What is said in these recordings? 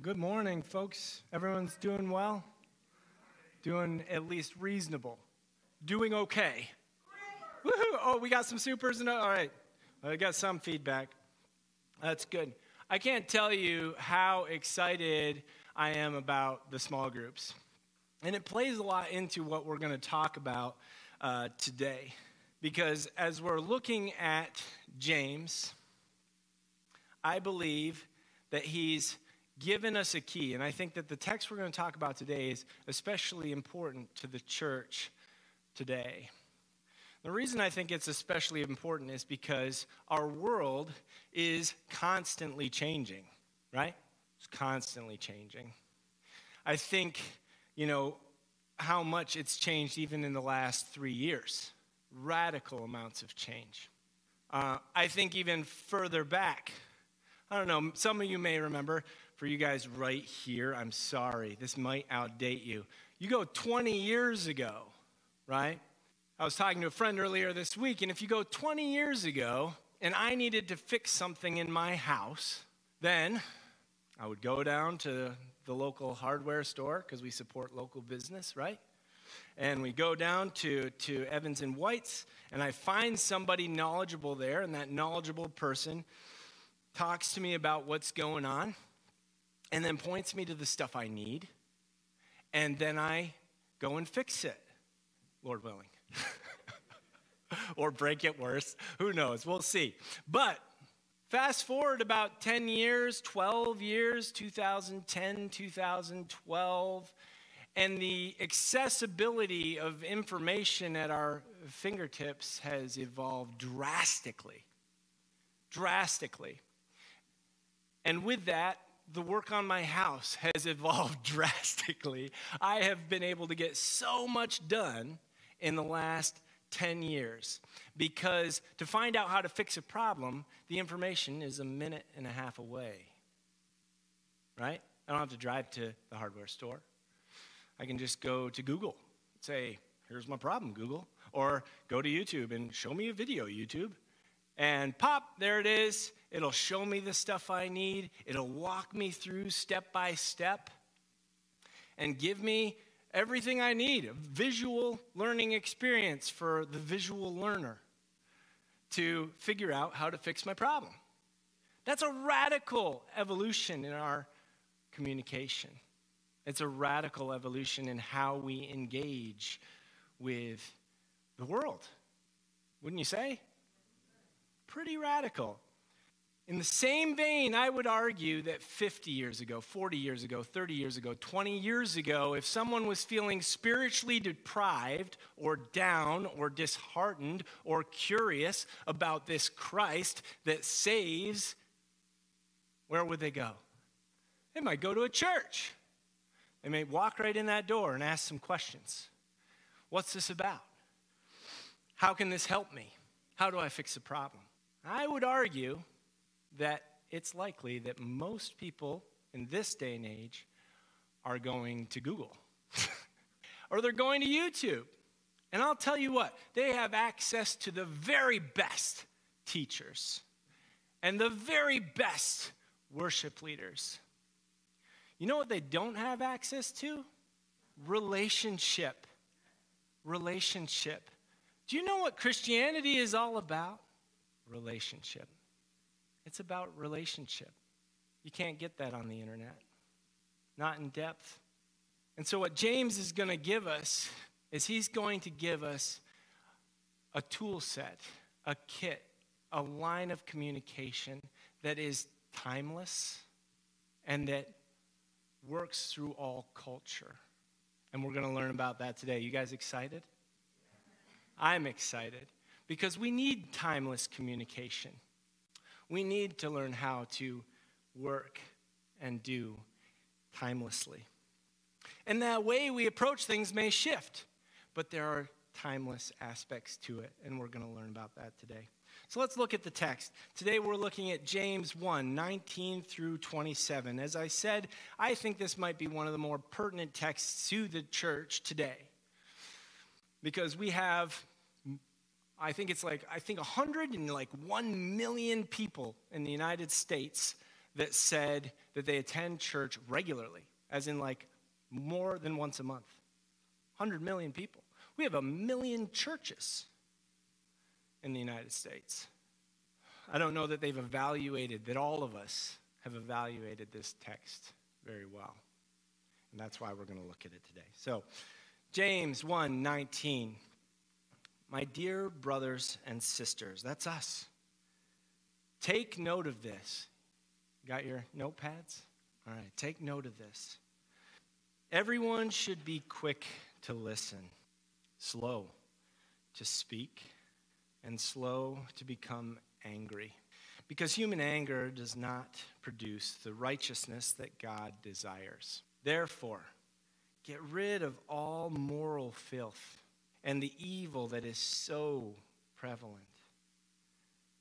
Well, good morning, folks. Everyone's doing well? Doing at least reasonable. Doing okay. Woohoo! Oh, we got some supers and all right. I got some feedback. That's good. I can't tell you how excited I am about the small groups. And it plays a lot into what we're going to talk about uh, today. Because as we're looking at James, I believe that he's given us a key. And I think that the text we're going to talk about today is especially important to the church today. The reason I think it's especially important is because our world is constantly changing, right? It's constantly changing. I think, you know, how much it's changed even in the last three years. Radical amounts of change. Uh, I think even further back, I don't know, some of you may remember for you guys right here, I'm sorry, this might outdate you. You go 20 years ago, right? I was talking to a friend earlier this week, and if you go 20 years ago and I needed to fix something in my house, then I would go down to the local hardware store because we support local business, right? And we go down to, to Evans and White's, and I find somebody knowledgeable there, and that knowledgeable person talks to me about what's going on and then points me to the stuff I need, and then I go and fix it, Lord willing. or break it worse. Who knows? We'll see. But fast forward about 10 years, 12 years, 2010, 2012, and the accessibility of information at our fingertips has evolved drastically. Drastically. And with that, the work on my house has evolved drastically. I have been able to get so much done in the last 10 years because to find out how to fix a problem, the information is a minute and a half away. Right? I don't have to drive to the hardware store. I can just go to Google, say, here's my problem, Google. Or go to YouTube and show me a video, YouTube. And pop, there it is. It'll show me the stuff I need, it'll walk me through step by step and give me everything I need a visual learning experience for the visual learner to figure out how to fix my problem. That's a radical evolution in our communication. It's a radical evolution in how we engage with the world. Wouldn't you say? Pretty radical. In the same vein, I would argue that 50 years ago, 40 years ago, 30 years ago, 20 years ago, if someone was feeling spiritually deprived or down or disheartened or curious about this Christ that saves, where would they go? They might go to a church. They may walk right in that door and ask some questions. What's this about? How can this help me? How do I fix the problem? I would argue that it's likely that most people in this day and age are going to Google or they're going to YouTube. And I'll tell you what, they have access to the very best teachers and the very best worship leaders. You know what they don't have access to? Relationship. Relationship. Do you know what Christianity is all about? Relationship. It's about relationship. You can't get that on the internet, not in depth. And so, what James is going to give us is he's going to give us a tool set, a kit, a line of communication that is timeless and that works through all culture. And we're going to learn about that today. You guys excited? I'm excited because we need timeless communication we need to learn how to work and do timelessly. And that way we approach things may shift, but there are timeless aspects to it, and we're going to learn about that today. So let's look at the text. Today we're looking at James 1 19 through 27. As I said, I think this might be one of the more pertinent texts to the church today because we have I think it's like, I think 100 and like 1 million people in the United States that said that they attend church regularly, as in like more than once a month. 100 million people. We have a million churches in the United States. I don't know that they've evaluated, that all of us have evaluated this text very well. And that's why we're going to look at it today. So, James 1 19. My dear brothers and sisters, that's us. Take note of this. Got your notepads? All right, take note of this. Everyone should be quick to listen, slow to speak, and slow to become angry. Because human anger does not produce the righteousness that God desires. Therefore, get rid of all moral filth and the evil that is so prevalent,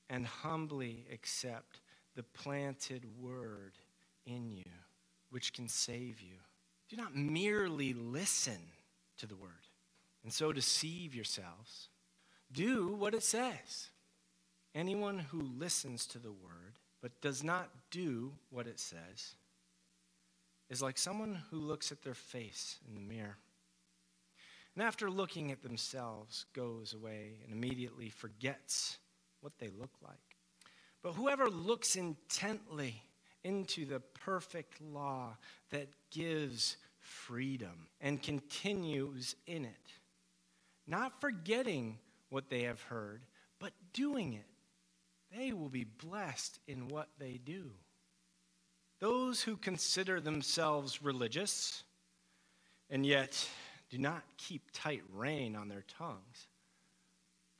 and humbly accept the planted word in you, which can save you. Do not merely listen to the word and so deceive yourselves. Do what it says. Anyone who listens to the word but does not do what it says is like someone who looks at their face in the mirror and after looking at themselves goes away and immediately forgets what they look like. But whoever looks intently into the perfect law that gives freedom and continues in it, not forgetting what they have heard, but doing it, they will be blessed in what they do. Those who consider themselves religious and yet do not keep tight rein on their tongues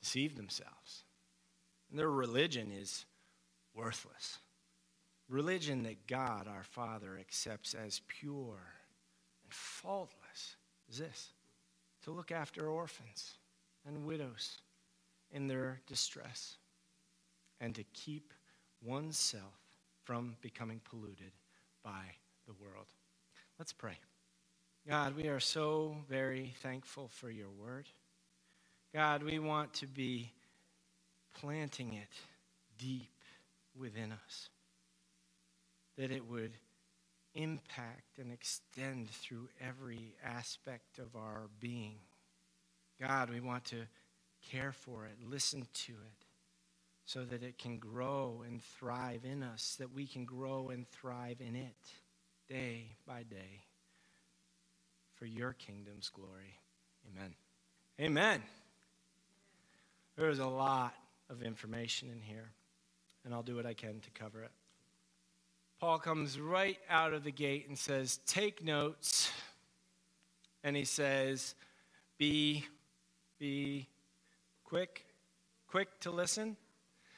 deceive themselves. And their religion is worthless. Religion that God our Father accepts as pure and faultless is this to look after orphans and widows in their distress and to keep oneself from becoming polluted by the world. Let's pray. God, we are so very thankful for your word. God, we want to be planting it deep within us, that it would impact and extend through every aspect of our being. God, we want to care for it, listen to it, so that it can grow and thrive in us, that we can grow and thrive in it day by day for your kingdom's glory. Amen. Amen. There's a lot of information in here, and I'll do what I can to cover it. Paul comes right out of the gate and says, Take notes. And he says, Be, be quick, quick to listen.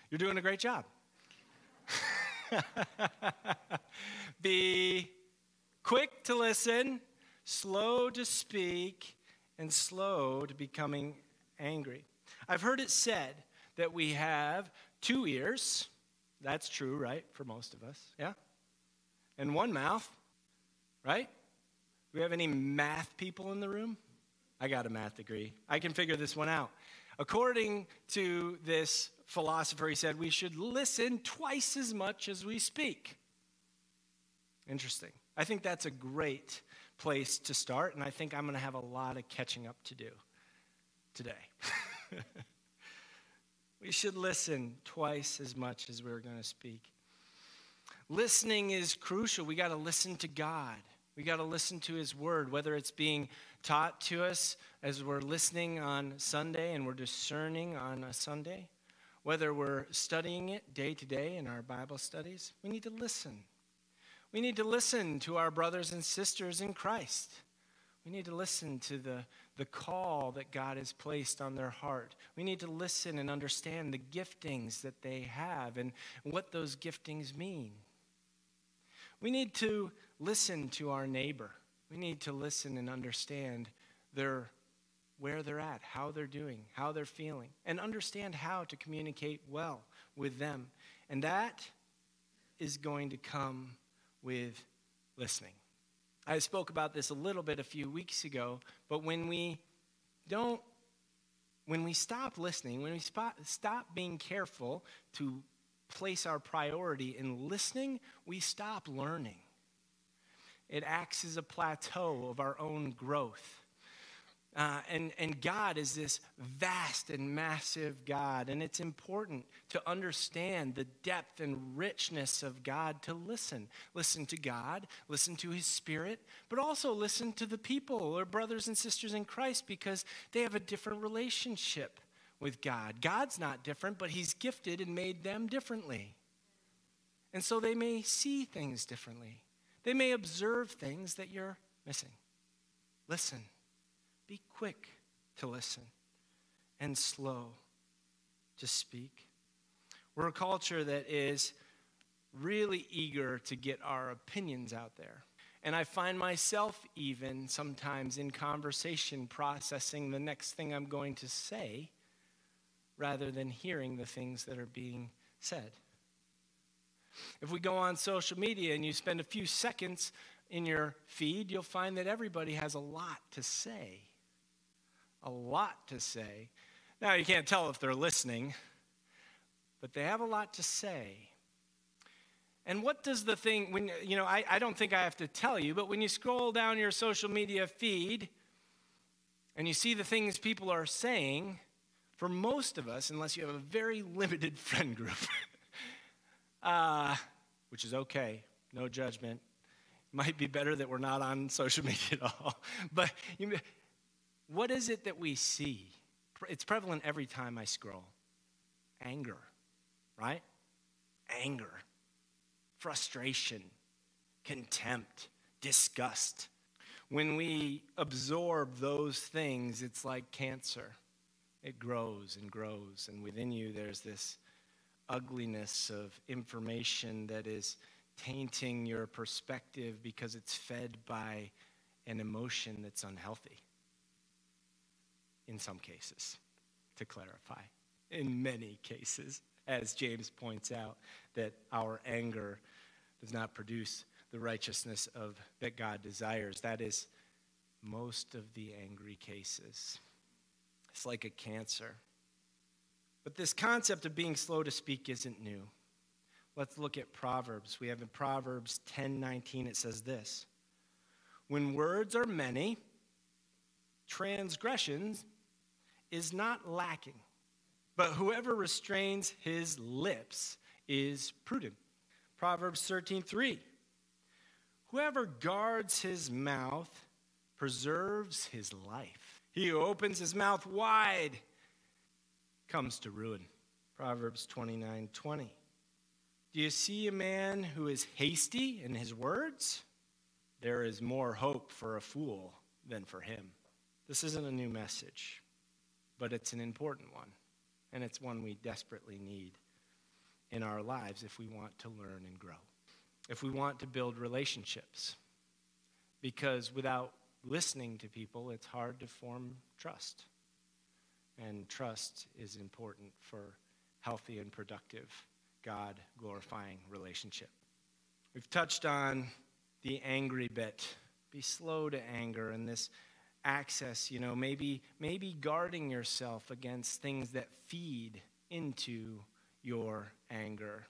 You're doing a great job. be quick to listen, slow to speak, and slow to becoming angry. I've heard it said that we have two ears. That's true, right? For most of us. Yeah? And one mouth, right? Do we have any math people in the room? I got a math degree. I can figure this one out. According to this philosopher, he said we should listen twice as much as we speak. Interesting. I think that's a great place to start, and I think I'm going to have a lot of catching up to do today. we should listen twice as much as we're going to speak. Listening is crucial. We got to listen to God. We got to listen to His Word, whether it's being taught to us as we're listening on Sunday and we're discerning on a Sunday, whether we're studying it day to day in our Bible studies. We need to listen. We need to listen to our brothers and sisters in Christ. We need to listen to the, the call that God has placed on their heart. We need to listen and understand the giftings that they have and what those giftings mean. We need to listen to our neighbor. We need to listen and understand their where they're at, how they're doing, how they're feeling, and understand how to communicate well with them. And that is going to come with listening. I spoke about this a little bit a few weeks ago, but when we don't, when we stop listening, when we spot, stop being careful to place our priority in listening, we stop learning. It acts as a plateau of our own growth. Uh, and, and God is this vast and massive God. And it's important to understand the depth and richness of God to listen. Listen to God, listen to His Spirit, but also listen to the people or brothers and sisters in Christ because they have a different relationship with God. God's not different, but He's gifted and made them differently. And so they may see things differently, they may observe things that you're missing. Listen. Be quick to listen and slow to speak. We're a culture that is really eager to get our opinions out there. And I find myself even sometimes in conversation processing the next thing I'm going to say rather than hearing the things that are being said. If we go on social media and you spend a few seconds in your feed, you'll find that everybody has a lot to say a lot to say. Now, you can't tell if they're listening, but they have a lot to say. And what does the thing, when, you know, I, I don't think I have to tell you, but when you scroll down your social media feed and you see the things people are saying, for most of us, unless you have a very limited friend group, uh, which is okay, no judgment, might be better that we're not on social media at all. But you, what is it that we see? It's prevalent every time I scroll anger, right? Anger, frustration, contempt, disgust. When we absorb those things, it's like cancer. It grows and grows, and within you, there's this ugliness of information that is tainting your perspective because it's fed by an emotion that's unhealthy in some cases, to clarify. In many cases, as James points out, that our anger does not produce the righteousness of that God desires. That is most of the angry cases. It's like a cancer. But this concept of being slow to speak isn't new. Let's look at Proverbs. We have in Proverbs 10:19 it says this. When words are many, transgressions is not lacking, but whoever restrains his lips is prudent. Proverbs 13:3 Whoever guards his mouth preserves his life. He who opens his mouth wide comes to ruin. Proverbs 29:20 Do you see a man who is hasty in his words? There is more hope for a fool than for him. This isn't a new message but it's an important one, and it's one we desperately need in our lives if we want to learn and grow, if we want to build relationships. Because without listening to people, it's hard to form trust. And trust is important for healthy and productive, God glorifying relationship. We've touched on the angry bit. Be slow to anger and this access, you know, maybe, maybe guarding yourself against things that feed into your anger.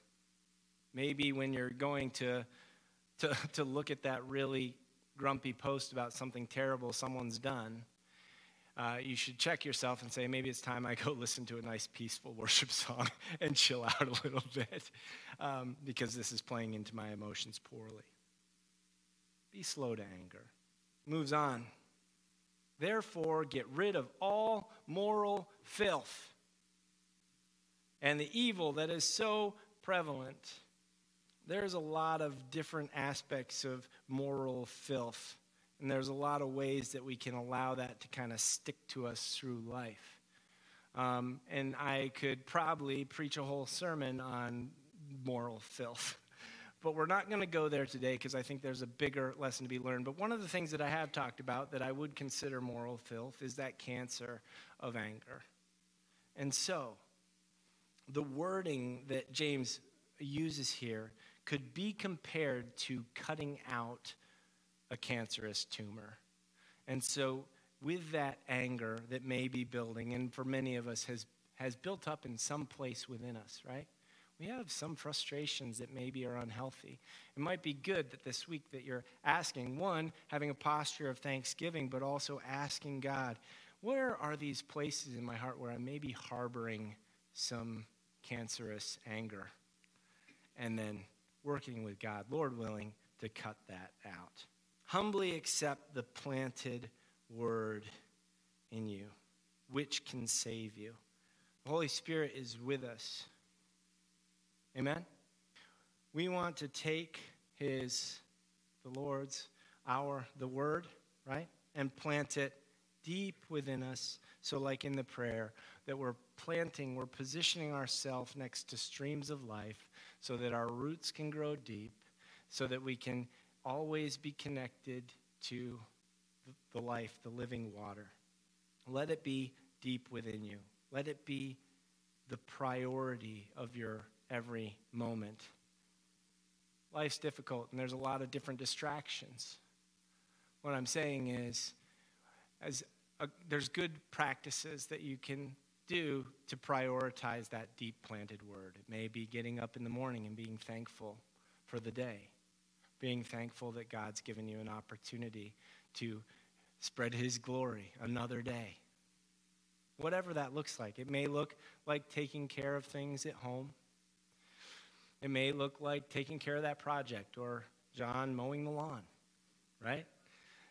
Maybe when you're going to, to, to look at that really grumpy post about something terrible someone's done, uh, you should check yourself and say, maybe it's time I go listen to a nice, peaceful worship song and chill out a little bit um, because this is playing into my emotions poorly. Be slow to anger. Moves on. Therefore, get rid of all moral filth and the evil that is so prevalent. There's a lot of different aspects of moral filth, and there's a lot of ways that we can allow that to kind of stick to us through life. Um, and I could probably preach a whole sermon on moral filth. But we're not going to go there today because I think there's a bigger lesson to be learned. But one of the things that I have talked about that I would consider moral filth is that cancer of anger. And so, the wording that James uses here could be compared to cutting out a cancerous tumor. And so, with that anger that may be building, and for many of us has, has built up in some place within us, right? We have some frustrations that maybe are unhealthy. It might be good that this week that you're asking, one, having a posture of thanksgiving, but also asking God, where are these places in my heart where I may be harboring some cancerous anger? And then working with God, Lord willing, to cut that out. Humbly accept the planted word in you, which can save you. The Holy Spirit is with us. Amen? We want to take his, the Lord's, our, the word, right? And plant it deep within us. So, like in the prayer, that we're planting, we're positioning ourselves next to streams of life so that our roots can grow deep, so that we can always be connected to the life, the living water. Let it be deep within you. Let it be the priority of your every moment. Life's difficult, and there's a lot of different distractions. What I'm saying is, as a, there's good practices that you can do to prioritize that deep planted word. It may be getting up in the morning and being thankful for the day, being thankful that God's given you an opportunity to spread His glory another day. Whatever that looks like. It may look like taking care of things at home. It may look like taking care of that project or John mowing the lawn, right?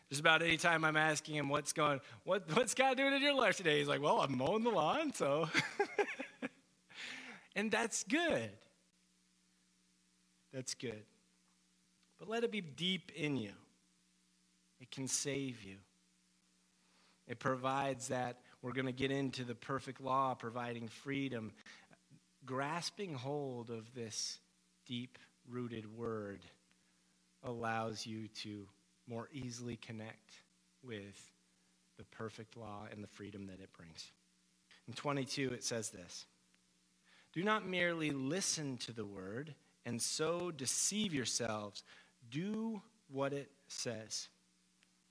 Just about any time I'm asking him what's going, what, what's God doing in your life today? He's like, well, I'm mowing the lawn, so. and that's good. That's good. But let it be deep in you. It can save you. It provides that we're going to get into the perfect law, providing freedom, grasping hold of this deep rooted word allows you to more easily connect with the perfect law and the freedom that it brings. In 22, it says this Do not merely listen to the word and so deceive yourselves, do what it says.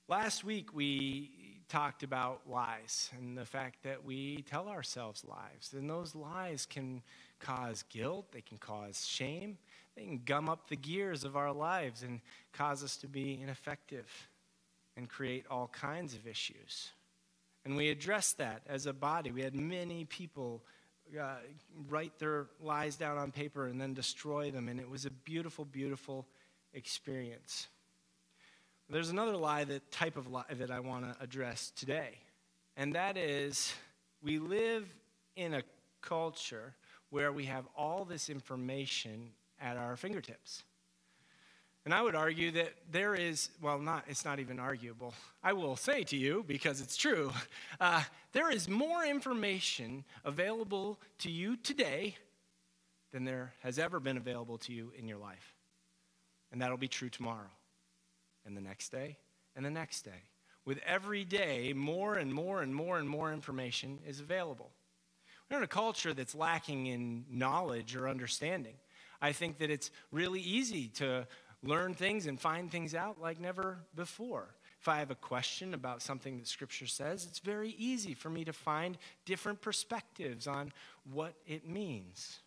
Last week, we talked about lies and the fact that we tell ourselves lies. And those lies can cause guilt, they can cause shame, they can gum up the gears of our lives and cause us to be ineffective and create all kinds of issues. And we addressed that as a body. We had many people uh, write their lies down on paper and then destroy them. And it was a beautiful, beautiful experience. There's another lie, that type of lie that I want to address today. And that is we live in a culture where we have all this information at our fingertips. And I would argue that there is, well, not, it's not even arguable. I will say to you, because it's true, uh, there is more information available to you today than there has ever been available to you in your life. And that'll be true tomorrow, and the next day, and the next day. With every day, more and more and more and more information is available. We're in a culture that's lacking in knowledge or understanding. I think that it's really easy to learn things and find things out like never before. If I have a question about something that Scripture says, it's very easy for me to find different perspectives on what it means.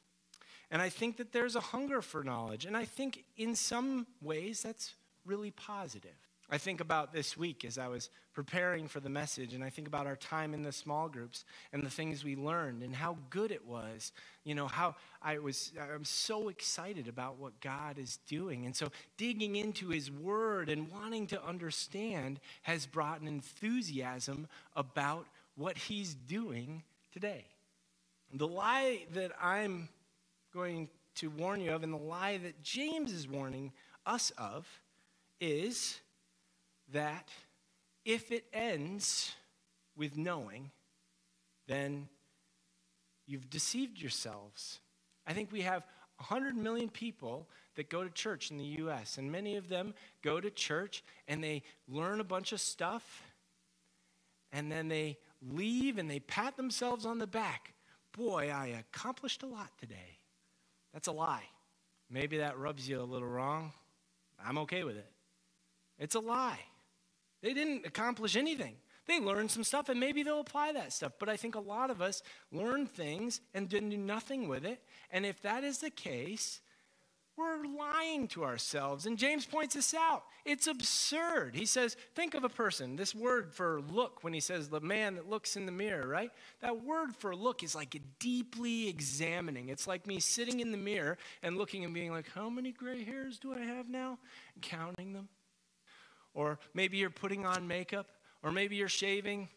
And I think that there's a hunger for knowledge. And I think in some ways that's really positive. I think about this week as I was preparing for the message, and I think about our time in the small groups and the things we learned and how good it was. You know, how I was, I'm so excited about what God is doing. And so digging into His Word and wanting to understand has brought an enthusiasm about what He's doing today. The lie that I'm going to warn you of, and the lie that James is warning us of, is that if it ends with knowing, then you've deceived yourselves. I think we have 100 million people that go to church in the US, and many of them go to church and they learn a bunch of stuff, and then they leave and they pat themselves on the back. Boy, I accomplished a lot today. That's a lie. Maybe that rubs you a little wrong. I'm okay with it. It's a lie. They didn't accomplish anything. They learned some stuff and maybe they'll apply that stuff. But I think a lot of us learn things and didn't do nothing with it. And if that is the case, we're lying to ourselves. And James points this out. It's absurd. He says, think of a person. This word for look, when he says the man that looks in the mirror, right? That word for look is like deeply examining. It's like me sitting in the mirror and looking and being like, how many gray hairs do I have now? And counting them. Or maybe you're putting on makeup, or maybe you're shaving.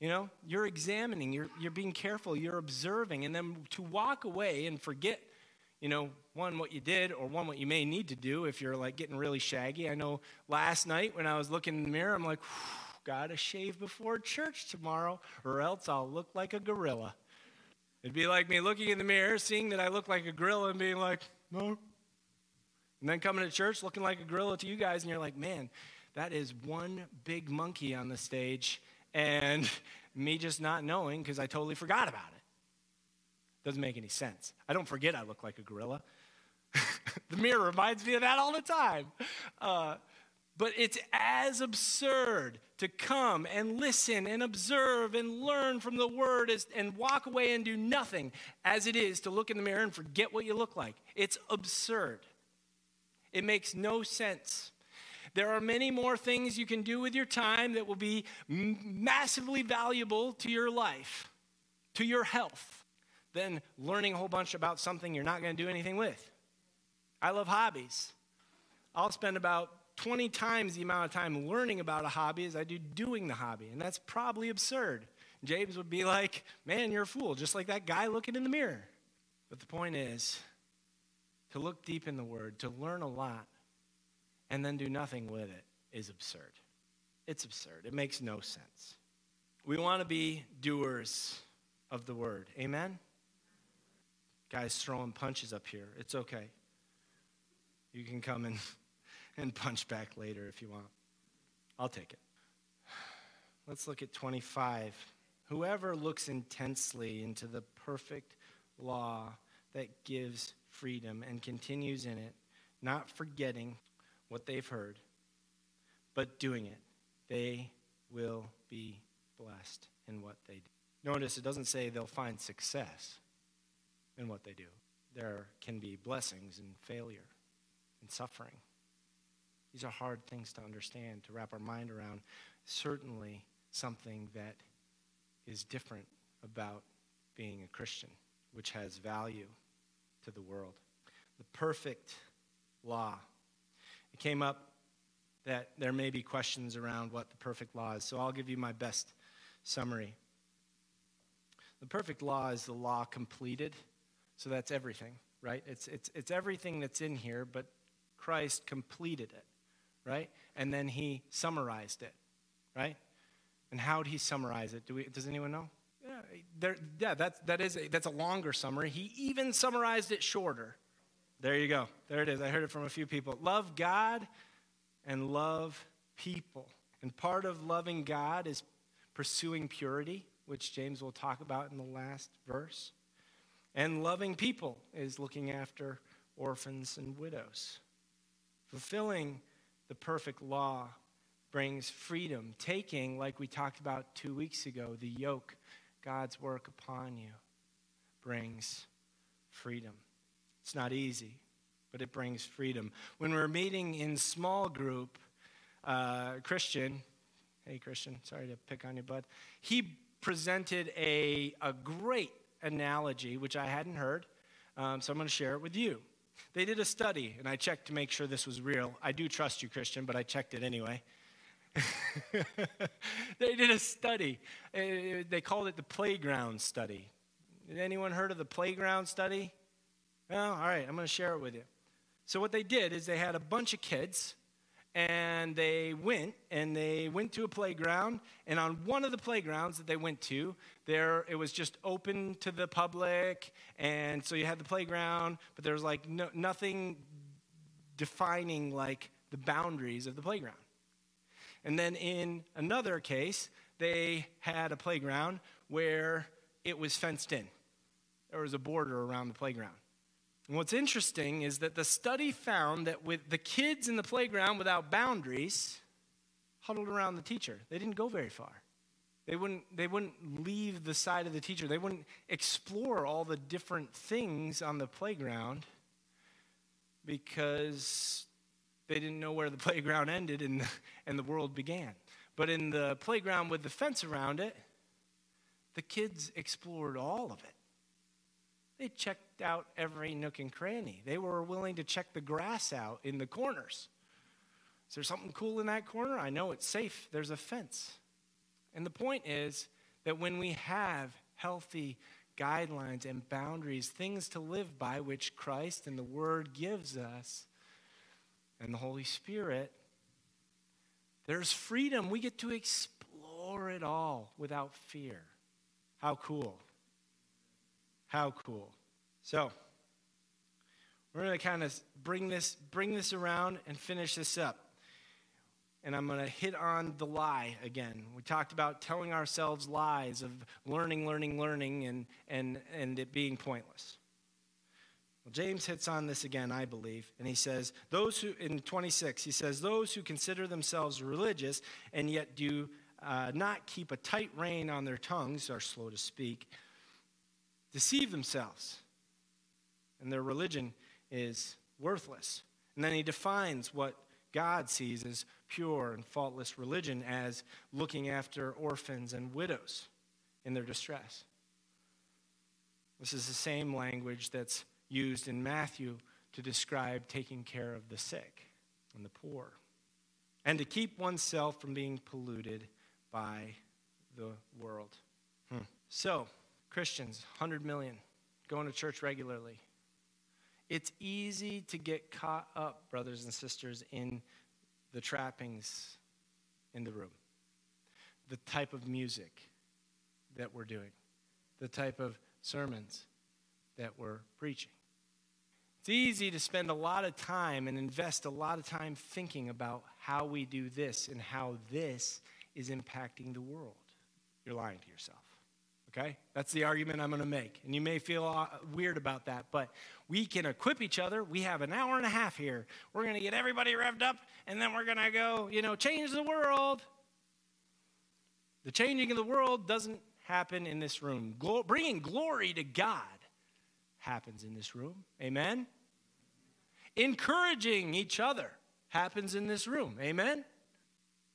You know, you're examining, you're, you're being careful, you're observing, and then to walk away and forget you know, one, what you did, or one, what you may need to do if you're like getting really shaggy. I know last night when I was looking in the mirror, I'm like, gotta shave before church tomorrow, or else I'll look like a gorilla. It'd be like me looking in the mirror, seeing that I look like a gorilla, and being like, no. And then coming to church looking like a gorilla to you guys, and you're like, man, that is one big monkey on the stage, and me just not knowing because I totally forgot about it. Doesn't make any sense. I don't forget I look like a gorilla. the mirror reminds me of that all the time. Uh, but it's as absurd to come and listen and observe and learn from the word as, and walk away and do nothing as it is to look in the mirror and forget what you look like. It's absurd. It makes no sense. There are many more things you can do with your time that will be massively valuable to your life, to your health than learning a whole bunch about something you're not going to do anything with. I love hobbies. I'll spend about 20 times the amount of time learning about a hobby as I do doing the hobby, and that's probably absurd. James would be like, Man, you're a fool, just like that guy looking in the mirror. But the point is to look deep in the Word, to learn a lot, and then do nothing with it is absurd. It's absurd. It makes no sense. We want to be doers of the Word. Amen? Guys throwing punches up here. It's okay. You can come and, and punch back later if you want. I'll take it. Let's look at 25. Whoever looks intensely into the perfect law that gives freedom and continues in it, not forgetting what they've heard, but doing it, they will be blessed in what they do. Notice it doesn't say they'll find success in what they do. There can be blessings and failure and suffering. These are hard things to understand, to wrap our mind around. Certainly something that is different about being a Christian, which has value to the world. The perfect law. It came up that there may be questions around what the perfect law is, so I'll give you my best summary. The perfect law is the law completed so that's everything, right? It's, it's, it's everything that's in here, but Christ completed it, right? And then he summarized it, right? And how did he summarize it? Do we, does anyone know? There, yeah that's, that is a, that's a longer summary. He even summarized it shorter. There you go. There it is. I heard it from a few people. Love God and love people. And part of loving God is pursuing purity, which James will talk about in the last verse. And loving people is looking after orphans and widows. Fulfilling the perfect law brings freedom. Taking, like we talked about two weeks ago, the yoke, God's work upon you, brings freedom. It's not easy, but it brings freedom. When we're meeting in small group, uh, Christian, hey Christian, sorry to pick on you, bud, he presented a, a great analogy, which I hadn't heard, um, so I'm going to share it with you. They did a study, and I checked to make sure this was real. I do trust you, Christian, but I checked it anyway. they did a study. Uh, they called it the playground study. Did anyone heard of the playground study? Well, all right, I'm going to share it with you. So, what they did is they had a bunch of kids and they went and they went to a playground and on one of the playgrounds that they went to there it was just open to the public and so you had the playground but there was like no, nothing defining like the boundaries of the playground and then in another case they had a playground where it was fenced in there was a border around the playground and what's interesting is that the study found that with the kids in the playground without boundaries, huddled around the teacher. They didn't go very far. They wouldn't, they wouldn't leave the side of the teacher. They wouldn't explore all the different things on the playground because they didn't know where the playground ended and, and the world began. But in the playground with the fence around it, the kids explored all of it. They checked out every nook and cranny. They were willing to check the grass out in the corners. Is there something cool in that corner? I know it's safe. There's a fence. And the point is that when we have healthy guidelines and boundaries, things to live by, which Christ and the Word gives us, and the Holy Spirit, there's freedom. We get to explore it all without fear. How cool! How cool. So, we're going to kind of bring this, bring this around and finish this up. And I'm going to hit on the lie again. We talked about telling ourselves lies of learning, learning, learning, and, and, and it being pointless. Well, James hits on this again, I believe, and he says, those who, in 26, he says, those who consider themselves religious and yet do uh, not keep a tight rein on their tongues, are slow to speak, deceive themselves, and their religion is worthless. And then he defines what God sees as pure and faultless religion as looking after orphans and widows in their distress. This is the same language that's used in Matthew to describe taking care of the sick and the poor, and to keep oneself from being polluted by the world. Hmm. So, Christians, 100 million, going to church regularly. It's easy to get caught up, brothers and sisters, in the trappings in the room, the type of music that we're doing, the type of sermons that we're preaching. It's easy to spend a lot of time and invest a lot of time thinking about how we do this and how this is impacting the world. You're lying to yourself okay? That's the argument I'm going to make. And you may feel weird about that, but we can equip each other. We have an hour and a half here. We're going to get everybody revved up, and then we're going to go, you know, change the world. The changing of the world doesn't happen in this room. Glo- bringing glory to God happens in this room. Amen? Encouraging each other happens in this room. Amen?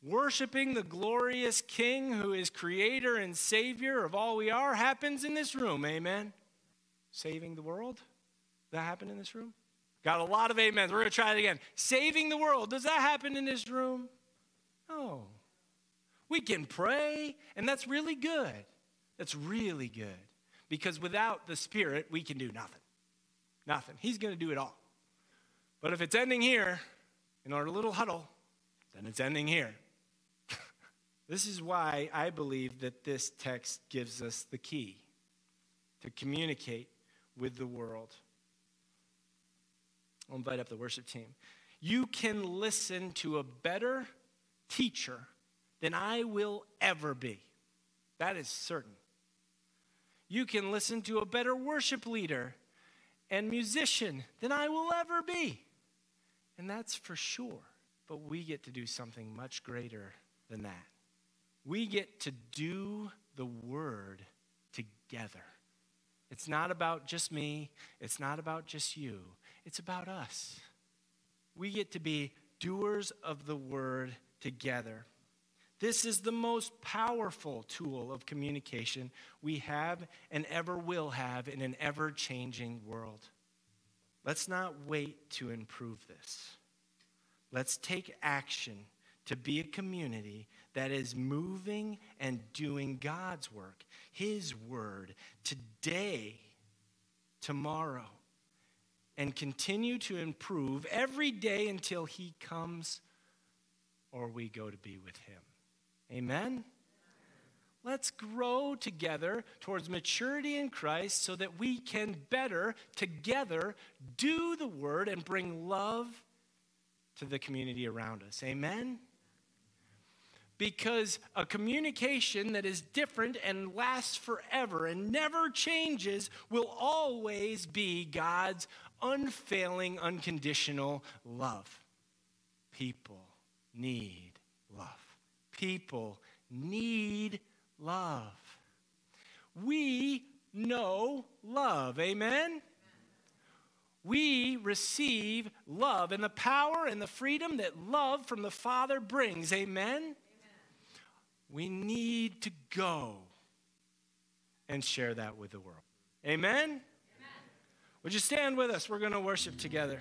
Worshiping the glorious King who is creator and savior of all we are happens in this room. Amen. Saving the world? That happened in this room? Got a lot of amens. We're going to try it again. Saving the world. Does that happen in this room? No. We can pray, and that's really good. That's really good. Because without the Spirit, we can do nothing. Nothing. He's going to do it all. But if it's ending here, in our little huddle, then it's ending here. This is why I believe that this text gives us the key to communicate with the world. I'll invite up the worship team. You can listen to a better teacher than I will ever be. That is certain. You can listen to a better worship leader and musician than I will ever be. And that's for sure. But we get to do something much greater than that. We get to do the word together. It's not about just me, it's not about just you, it's about us. We get to be doers of the word together. This is the most powerful tool of communication we have and ever will have in an ever changing world. Let's not wait to improve this. Let's take action to be a community that is moving and doing God's work, His word, today, tomorrow, and continue to improve every day until He comes or we go to be with Him. Amen? Let's grow together towards maturity in Christ so that we can better together do the word and bring love to the community around us. Amen? because a communication that is different and lasts forever and never changes will always be God's unfailing, unconditional love. People need. People need love. We know love. Amen? We receive love and the power and the freedom that love from the Father brings. Amen? Amen? We need to go and share that with the world. Amen? Amen? Would you stand with us? We're going to worship together.